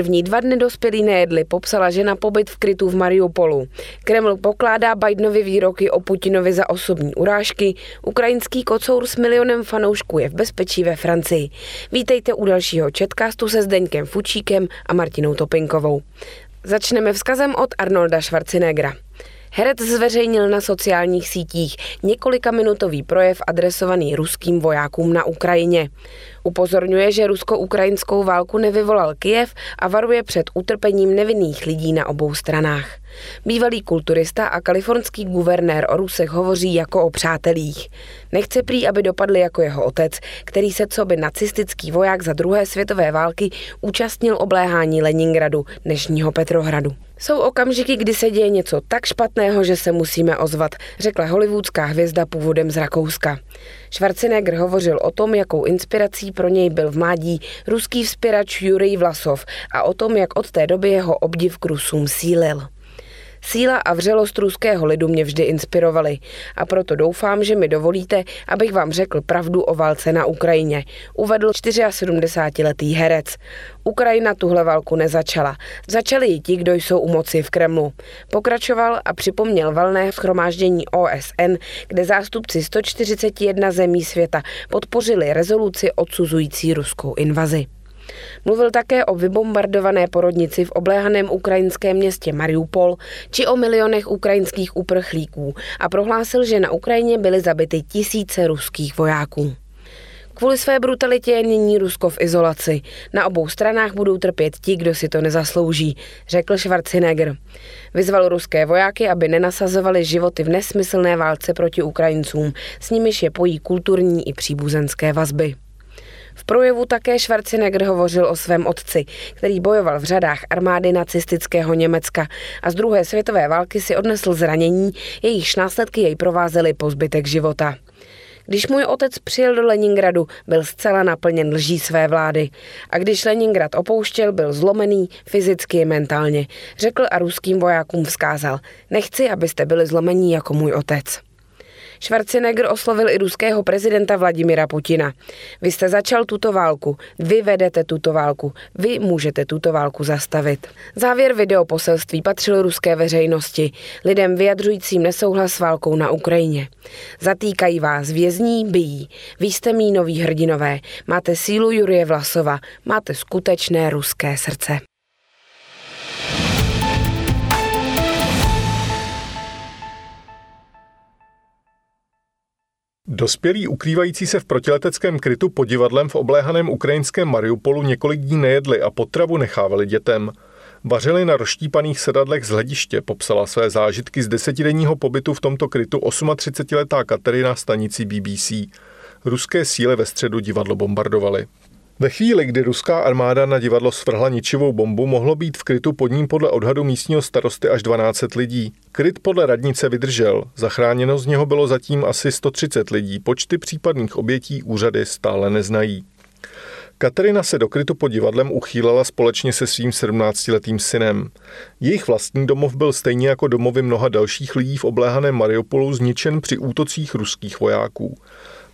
První dva dny dospělí nejedli, popsala žena pobyt v krytu v Mariupolu. Kreml pokládá Bidenovi výroky o Putinovi za osobní urážky. Ukrajinský kocour s milionem fanoušků je v bezpečí ve Francii. Vítejte u dalšího četkastu se Zdeňkem Fučíkem a Martinou Topinkovou. Začneme vzkazem od Arnolda Schwarzeneggera. Herec zveřejnil na sociálních sítích několika minutový projev adresovaný ruským vojákům na Ukrajině. Upozorňuje, že rusko-ukrajinskou válku nevyvolal Kijev a varuje před utrpením nevinných lidí na obou stranách. Bývalý kulturista a kalifornský guvernér o Rusech hovoří jako o přátelích. Nechce prý, aby dopadli jako jeho otec, který se co by nacistický voják za druhé světové války účastnil obléhání Leningradu, dnešního Petrohradu. Jsou okamžiky, kdy se děje něco tak špatného, že se musíme ozvat, řekla hollywoodská hvězda původem z Rakouska. Schwarzenegger hovořil o tom, jakou inspirací pro něj byl v mládí ruský vzpěrač Jurij Vlasov a o tom, jak od té doby jeho obdiv k Rusům sílil. Síla a vřelost ruského lidu mě vždy inspirovaly a proto doufám, že mi dovolíte, abych vám řekl pravdu o válce na Ukrajině, uvedl 74-letý herec. Ukrajina tuhle válku nezačala. Začali ji ti, kdo jsou u moci v Kremlu. Pokračoval a připomněl valné schromáždění OSN, kde zástupci 141 zemí světa podpořili rezoluci odsuzující ruskou invazi. Mluvil také o vybombardované porodnici v obléhaném ukrajinském městě Mariupol či o milionech ukrajinských uprchlíků a prohlásil, že na Ukrajině byly zabity tisíce ruských vojáků. Kvůli své brutalitě je nyní Rusko v izolaci. Na obou stranách budou trpět ti, kdo si to nezaslouží, řekl Schwarzenegger. Vyzval ruské vojáky, aby nenasazovali životy v nesmyslné válce proti Ukrajincům, s nimiž je pojí kulturní i příbuzenské vazby. V projevu také Schwarzenegger hovořil o svém otci, který bojoval v řadách armády nacistického Německa a z druhé světové války si odnesl zranění, jejichž následky jej provázely po zbytek života. Když můj otec přijel do Leningradu, byl zcela naplněn lží své vlády. A když Leningrad opouštěl, byl zlomený fyzicky i mentálně. Řekl a ruským vojákům vzkázal, nechci, abyste byli zlomení jako můj otec. Schwarzenegger oslovil i ruského prezidenta Vladimira Putina. Vy jste začal tuto válku, vy vedete tuto válku, vy můžete tuto válku zastavit. Závěr videoposelství patřil ruské veřejnosti, lidem vyjadřujícím nesouhlas s válkou na Ukrajině. Zatýkají vás, vězní, bijí. Vy jste mý noví hrdinové, máte sílu Jurie Vlasova, máte skutečné ruské srdce. Dospělí ukrývající se v protileteckém krytu pod divadlem v obléhaném ukrajinském Mariupolu několik dní nejedli a potravu nechávali dětem. Vařili na rozštípaných sedadlech z hlediště, popsala své zážitky z desetidenního pobytu v tomto krytu 38-letá Katerina stanicí BBC. Ruské síly ve středu divadlo bombardovaly. Ve chvíli, kdy ruská armáda na divadlo svrhla ničivou bombu, mohlo být v krytu pod ním podle odhadu místního starosty až 12 lidí. Kryt podle radnice vydržel. Zachráněno z něho bylo zatím asi 130 lidí. Počty případných obětí úřady stále neznají. Katerina se do krytu pod divadlem uchýlila společně se svým 17-letým synem. Jejich vlastní domov byl stejně jako domovy mnoha dalších lidí v obléhaném Mariupolu zničen při útocích ruských vojáků.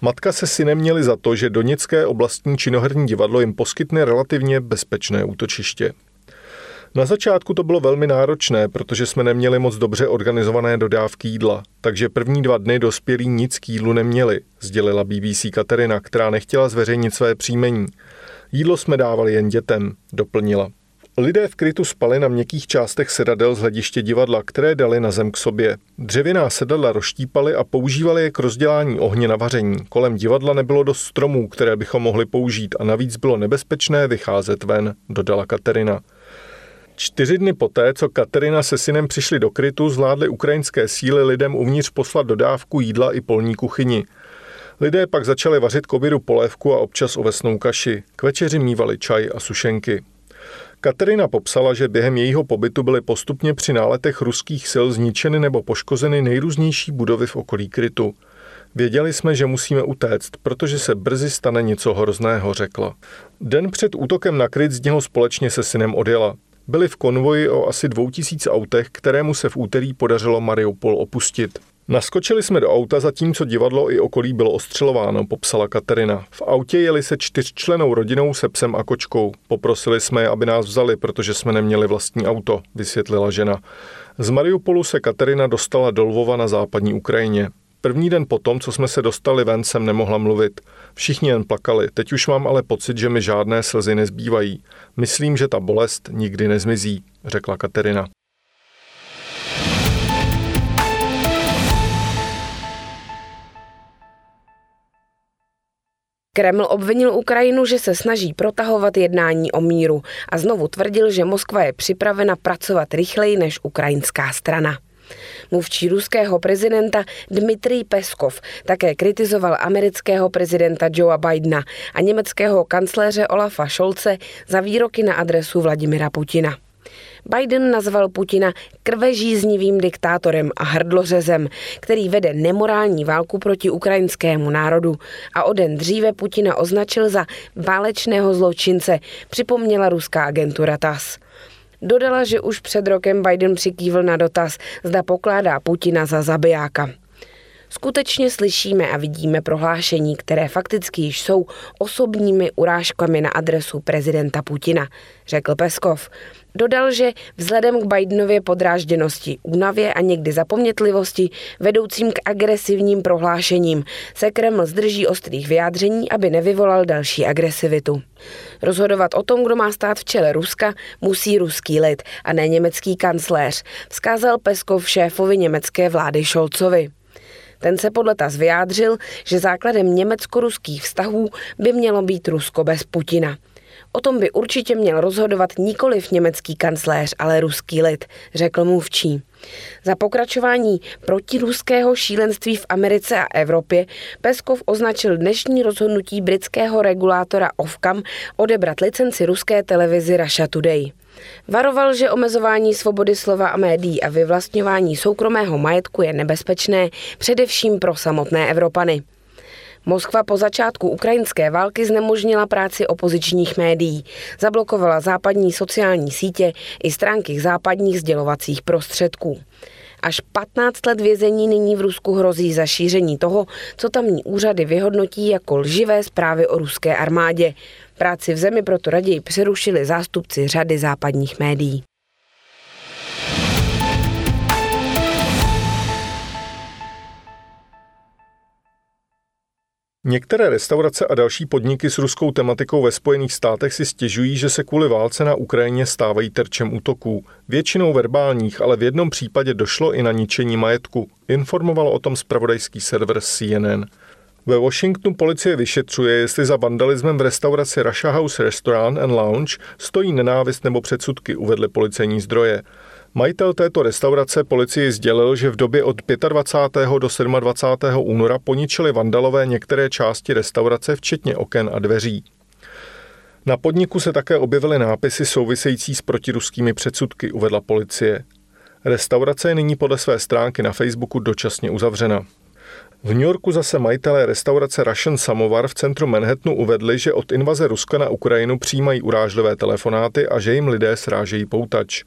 Matka se synem měli za to, že Doněcké oblastní činoherní divadlo jim poskytne relativně bezpečné útočiště. Na začátku to bylo velmi náročné, protože jsme neměli moc dobře organizované dodávky jídla, takže první dva dny dospělí nic k jídlu neměli, sdělila BBC Katerina, která nechtěla zveřejnit své příjmení. Jídlo jsme dávali jen dětem, doplnila. Lidé v krytu spali na měkkých částech sedadel z hlediště divadla, které dali na zem k sobě. Dřevěná sedadla rozštípali a používali je k rozdělání ohně na vaření. Kolem divadla nebylo dost stromů, které bychom mohli použít a navíc bylo nebezpečné vycházet ven, dodala Katerina. Čtyři dny poté, co Katerina se synem přišli do krytu, zvládly ukrajinské síly lidem uvnitř poslat dodávku jídla i polní kuchyni. Lidé pak začali vařit kovidu polévku a občas ovesnou kaši. K večeři mývali čaj a sušenky. Katerina popsala, že během jejího pobytu byly postupně při náletech ruských sil zničeny nebo poškozeny nejrůznější budovy v okolí krytu. Věděli jsme, že musíme utéct, protože se brzy stane něco hrozného, řekla. Den před útokem na kryt z něho společně se synem odjela. Byli v konvoji o asi 2000 autech, kterému se v úterý podařilo Mariupol opustit. Naskočili jsme do auta, zatímco divadlo i okolí bylo ostřelováno, popsala Katerina. V autě jeli se čtyřčlenou rodinou se psem a kočkou. Poprosili jsme je, aby nás vzali, protože jsme neměli vlastní auto, vysvětlila žena. Z Mariupolu se Katerina dostala do Lvova na západní Ukrajině. První den potom, co jsme se dostali ven, jsem nemohla mluvit. Všichni jen plakali, teď už mám ale pocit, že mi žádné slzy nezbývají. Myslím, že ta bolest nikdy nezmizí, řekla Katerina. Kreml obvinil Ukrajinu, že se snaží protahovat jednání o míru a znovu tvrdil, že Moskva je připravena pracovat rychleji než ukrajinská strana. Mluvčí ruského prezidenta Dmitrij Peskov také kritizoval amerického prezidenta Joea Bidena a německého kancléře Olafa Scholze za výroky na adresu Vladimira Putina. Biden nazval Putina krvežíznivým diktátorem a hrdlořezem, který vede nemorální válku proti ukrajinskému národu a o den dříve Putina označil za válečného zločince, připomněla ruská agentura TAS. Dodala, že už před rokem Biden přikývl na dotaz, zda pokládá Putina za zabijáka. Skutečně slyšíme a vidíme prohlášení, které fakticky již jsou osobními urážkami na adresu prezidenta Putina, řekl Peskov. Dodal, že vzhledem k Bidenově podrážděnosti, únavě a někdy zapomnětlivosti vedoucím k agresivním prohlášením se Kreml zdrží ostrých vyjádření, aby nevyvolal další agresivitu. Rozhodovat o tom, kdo má stát v čele Ruska, musí ruský lid a ne německý kancléř, vzkázal Peskov šéfovi německé vlády Šolcovi. Ten se podle TAS vyjádřil, že základem německo-ruských vztahů by mělo být Rusko bez Putina. O tom by určitě měl rozhodovat nikoliv německý kancléř, ale ruský lid, řekl mluvčí. Za pokračování protiruského šílenství v Americe a Evropě Peskov označil dnešní rozhodnutí britského regulátora Ofcam odebrat licenci ruské televizi Russia Today. Varoval, že omezování svobody slova a médií a vyvlastňování soukromého majetku je nebezpečné především pro samotné Evropany. Moskva po začátku ukrajinské války znemožnila práci opozičních médií, zablokovala západní sociální sítě i stránky západních sdělovacích prostředků. Až 15 let vězení nyní v Rusku hrozí za šíření toho, co tamní úřady vyhodnotí jako lživé zprávy o ruské armádě. Práci v zemi proto raději přerušili zástupci řady západních médií. Některé restaurace a další podniky s ruskou tematikou ve Spojených státech si stěžují, že se kvůli válce na Ukrajině stávají terčem útoků. Většinou verbálních, ale v jednom případě došlo i na ničení majetku. Informoval o tom spravodajský server CNN. Ve Washingtonu policie vyšetřuje, jestli za vandalismem v restauraci Russia House Restaurant and Lounge stojí nenávist nebo předsudky, uvedly policejní zdroje. Majitel této restaurace policii sdělil, že v době od 25. do 27. února poničili vandalové některé části restaurace, včetně oken a dveří. Na podniku se také objevily nápisy související s protiruskými předsudky, uvedla policie. Restaurace je nyní podle své stránky na Facebooku dočasně uzavřena. V New Yorku zase majitelé restaurace Russian Samovar v centru Manhattanu uvedli, že od invaze Ruska na Ukrajinu přijímají urážlivé telefonáty a že jim lidé srážejí poutač.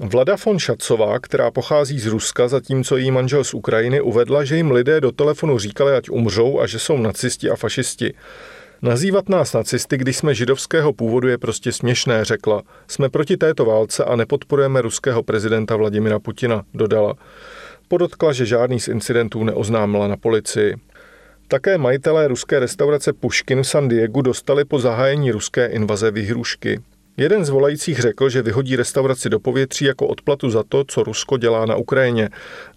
Vlada von Šacová, která pochází z Ruska, zatímco její manžel z Ukrajiny, uvedla, že jim lidé do telefonu říkali, ať umřou a že jsou nacisti a fašisti. Nazývat nás nacisty, když jsme židovského původu, je prostě směšné, řekla. Jsme proti této válce a nepodporujeme ruského prezidenta Vladimira Putina, dodala. Podotkla, že žádný z incidentů neoznámila na policii. Také majitelé ruské restaurace Puškin v San Diego dostali po zahájení ruské invaze výhrušky. Jeden z volajících řekl, že vyhodí restauraci do povětří jako odplatu za to, co Rusko dělá na Ukrajině,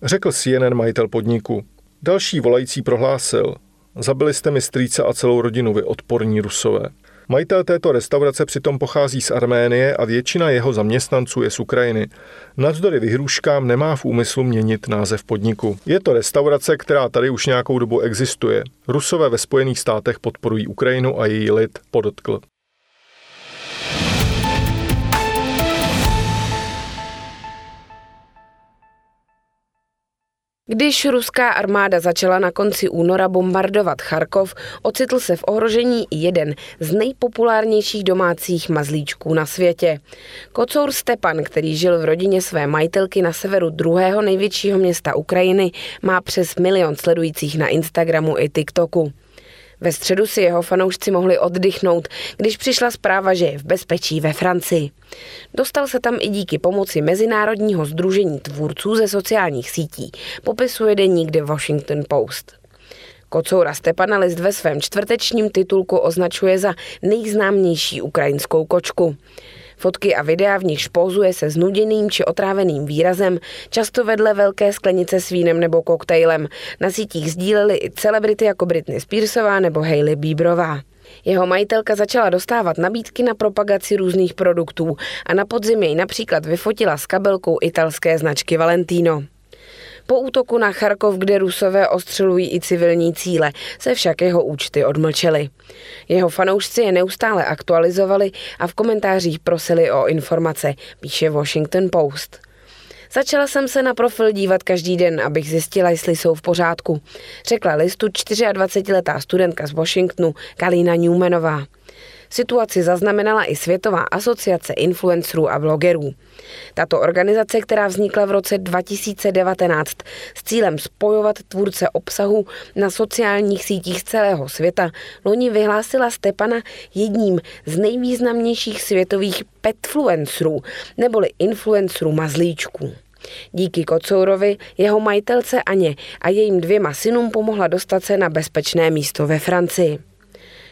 řekl CNN majitel podniku. Další volající prohlásil, zabili jste mi strýce a celou rodinu, vy odporní rusové. Majitel této restaurace přitom pochází z Arménie a většina jeho zaměstnanců je z Ukrajiny. Navzdory vyhruškám nemá v úmyslu měnit název podniku. Je to restaurace, která tady už nějakou dobu existuje. Rusové ve Spojených státech podporují Ukrajinu a její lid, podotkl. Když ruská armáda začala na konci února bombardovat Charkov, ocitl se v ohrožení i jeden z nejpopulárnějších domácích mazlíčků na světě. Kocour Stepan, který žil v rodině své majitelky na severu druhého největšího města Ukrajiny, má přes milion sledujících na Instagramu i TikToku. Ve středu si jeho fanoušci mohli oddychnout, když přišla zpráva, že je v bezpečí ve Francii. Dostal se tam i díky pomoci Mezinárodního združení tvůrců ze sociálních sítí, popisuje deník The Washington Post. Kocoura Stepana List ve svém čtvrtečním titulku označuje za nejznámější ukrajinskou kočku. Fotky a videa v nich špózuje se znuděným či otráveným výrazem, často vedle velké sklenice s vínem nebo koktejlem. Na sítích sdíleli i celebrity jako Britney Spearsová nebo Hailey Bieberová. Jeho majitelka začala dostávat nabídky na propagaci různých produktů a na podzim jej například vyfotila s kabelkou italské značky Valentino. Po útoku na Charkov, kde Rusové ostřelují i civilní cíle, se však jeho účty odmlčely. Jeho fanoušci je neustále aktualizovali a v komentářích prosili o informace, píše Washington Post. Začala jsem se na profil dívat každý den, abych zjistila, jestli jsou v pořádku, řekla listu 24-letá studentka z Washingtonu Kalina Newmanová. Situaci zaznamenala i Světová asociace influencerů a blogerů. Tato organizace, která vznikla v roce 2019 s cílem spojovat tvůrce obsahu na sociálních sítích z celého světa, loni vyhlásila Stepana jedním z nejvýznamnějších světových petfluencerů, neboli influencerů mazlíčků. Díky Kocourovi, jeho majitelce Aně a jejím dvěma synům pomohla dostat se na bezpečné místo ve Francii.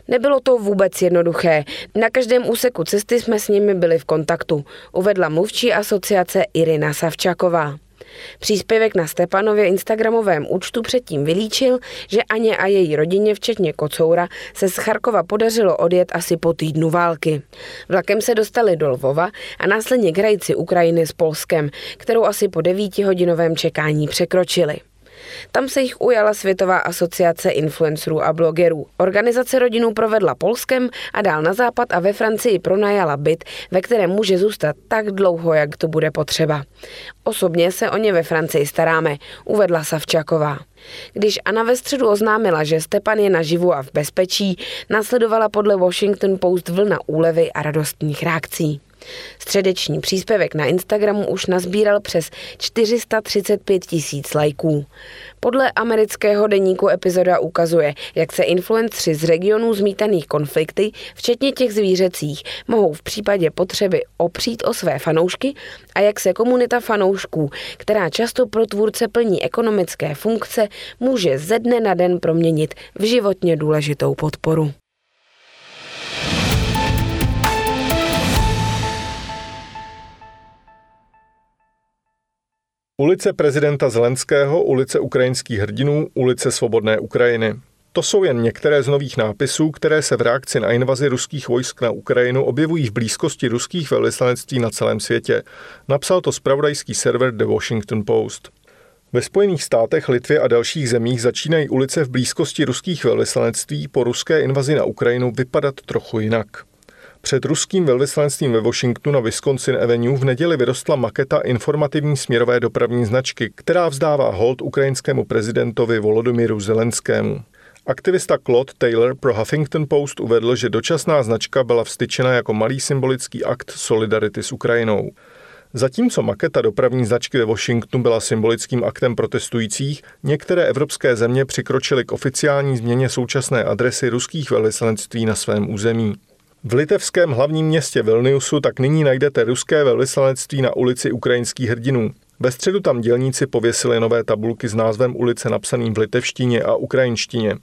Nebylo to vůbec jednoduché. Na každém úseku cesty jsme s nimi byli v kontaktu, uvedla mluvčí asociace Irina Savčaková. Příspěvek na Stepanově instagramovém účtu předtím vylíčil, že Aně a její rodině, včetně Kocoura, se z Charkova podařilo odjet asi po týdnu války. Vlakem se dostali do Lvova a následně k Ukrajiny s Polskem, kterou asi po devítihodinovém čekání překročili. Tam se jich ujala Světová asociace influencerů a blogerů. Organizace rodinu provedla Polskem a dál na západ a ve Francii pronajala byt, ve kterém může zůstat tak dlouho, jak to bude potřeba. Osobně se o ně ve Francii staráme, uvedla Savčaková. Když Anna ve středu oznámila, že Stepan je naživu a v bezpečí, následovala podle Washington Post vlna úlevy a radostných reakcí. Středeční příspěvek na Instagramu už nazbíral přes 435 tisíc lajků. Podle amerického deníku epizoda ukazuje, jak se influencři z regionů zmítaných konflikty, včetně těch zvířecích, mohou v případě potřeby opřít o své fanoušky a jak se komunita fanoušků, která často pro tvůrce plní ekonomické funkce, může ze dne na den proměnit v životně důležitou podporu. Ulice prezidenta Zelenského, ulice ukrajinských hrdinů, ulice Svobodné Ukrajiny. To jsou jen některé z nových nápisů, které se v reakci na invazi ruských vojsk na Ukrajinu objevují v blízkosti ruských velvyslanectví na celém světě. Napsal to spravodajský server The Washington Post. Ve Spojených státech, Litvě a dalších zemích začínají ulice v blízkosti ruských velvyslanectví po ruské invazi na Ukrajinu vypadat trochu jinak. Před ruským velvyslanstvím ve Washingtonu na Wisconsin Avenue v neděli vyrostla maketa informativní směrové dopravní značky, která vzdává hold ukrajinskému prezidentovi Volodymyru Zelenskému. Aktivista Claude Taylor pro Huffington Post uvedl, že dočasná značka byla vstyčena jako malý symbolický akt solidarity s Ukrajinou. Zatímco maketa dopravní značky ve Washingtonu byla symbolickým aktem protestujících, některé evropské země přikročily k oficiální změně současné adresy ruských velvyslanectví na svém území. V litevském hlavním městě Vilniusu tak nyní najdete ruské velvyslanectví na ulici ukrajinských hrdinů. Ve středu tam dělníci pověsili nové tabulky s názvem ulice napsaným v litevštině a ukrajinštině.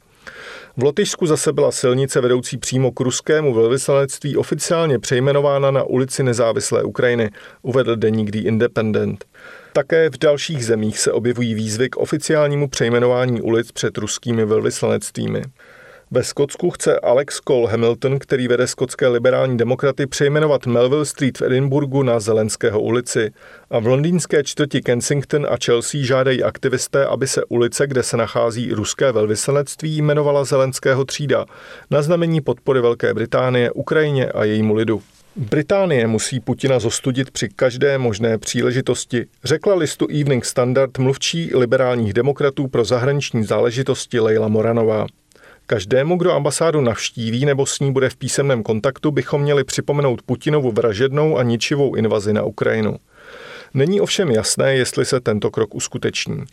V Lotyšsku zase byla silnice vedoucí přímo k ruskému velvyslanectví oficiálně přejmenována na ulici nezávislé Ukrajiny, uvedl deník The Independent. Také v dalších zemích se objevují výzvy k oficiálnímu přejmenování ulic před ruskými velvyslanectvími. Ve Skotsku chce Alex Cole Hamilton, který vede skotské liberální demokraty, přejmenovat Melville Street v Edinburgu na Zelenského ulici. A v londýnské čtvrti Kensington a Chelsea žádají aktivisté, aby se ulice, kde se nachází ruské velvyslanectví, jmenovala Zelenského třída na znamení podpory Velké Británie, Ukrajině a jejímu lidu. Británie musí Putina zostudit při každé možné příležitosti, řekla listu Evening Standard mluvčí liberálních demokratů pro zahraniční záležitosti Leila Moranová. Každému, kdo ambasádu navštíví nebo s ní bude v písemném kontaktu, bychom měli připomenout Putinovu vražednou a ničivou invazi na Ukrajinu. Není ovšem jasné, jestli se tento krok uskuteční.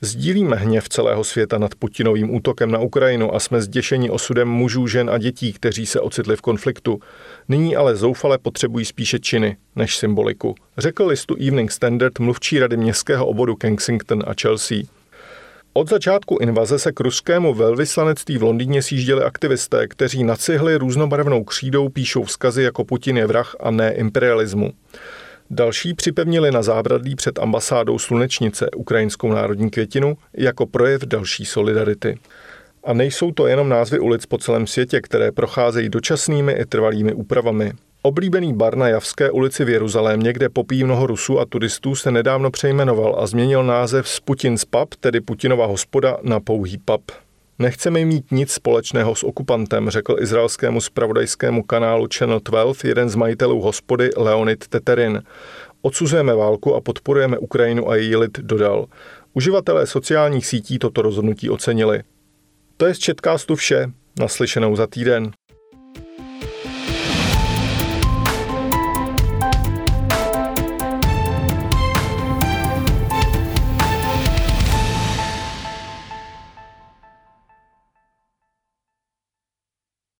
Sdílíme hněv celého světa nad Putinovým útokem na Ukrajinu a jsme zděšeni osudem mužů, žen a dětí, kteří se ocitli v konfliktu. Nyní ale zoufale potřebují spíše činy než symboliku, řekl listu Evening Standard mluvčí rady městského obodu Kensington a Chelsea. Od začátku invaze se k ruskému velvyslanectví v Londýně sjížděli aktivisté, kteří na cihly různobarevnou křídou píšou vzkazy jako Putin je vrah a ne imperialismu. Další připevnili na zábradlí před ambasádou Slunečnice ukrajinskou národní květinu jako projev další solidarity. A nejsou to jenom názvy ulic po celém světě, které procházejí dočasnými i trvalými úpravami. Oblíbený bar na Javské ulici v Jeruzalémě, kde popíjí mnoho Rusů a turistů, se nedávno přejmenoval a změnil název z Putin's Pub, tedy Putinova hospoda, na pouhý pub. Nechceme mít nic společného s okupantem, řekl izraelskému spravodajskému kanálu Channel 12 jeden z majitelů hospody Leonid Teterin. Odsuzujeme válku a podporujeme Ukrajinu a její lid, dodal. Uživatelé sociálních sítí toto rozhodnutí ocenili. To je z Četkástu vše, naslyšenou za týden.